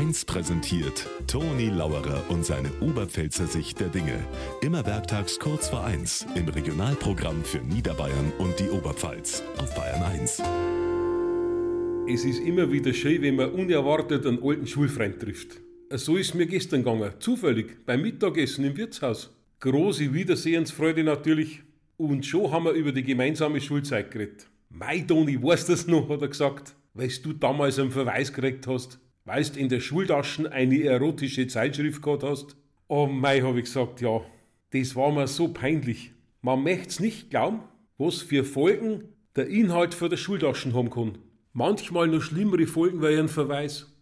1 präsentiert Toni Lauerer und seine Oberpfälzer Sicht der Dinge. Immer werktags kurz vor 1 im Regionalprogramm für Niederbayern und die Oberpfalz auf Bayern 1. Es ist immer wieder schön, wenn man unerwartet einen alten Schulfreund trifft. So ist mir gestern gegangen, zufällig, beim Mittagessen im Wirtshaus. Große Wiedersehensfreude natürlich. Und schon haben wir über die gemeinsame Schulzeit geredet. Mei, Toni, weißt du das noch, hat er gesagt, weil du damals einen Verweis gekriegt hast, weil du in der Schultaschen eine erotische Zeitschrift gehabt hast. Oh mei, habe ich gesagt, ja, das war mir so peinlich. Man möcht's nicht glauben, was für Folgen der Inhalt für der Schultaschen haben kann. Manchmal noch schlimmere Folgen wie ein Verweis.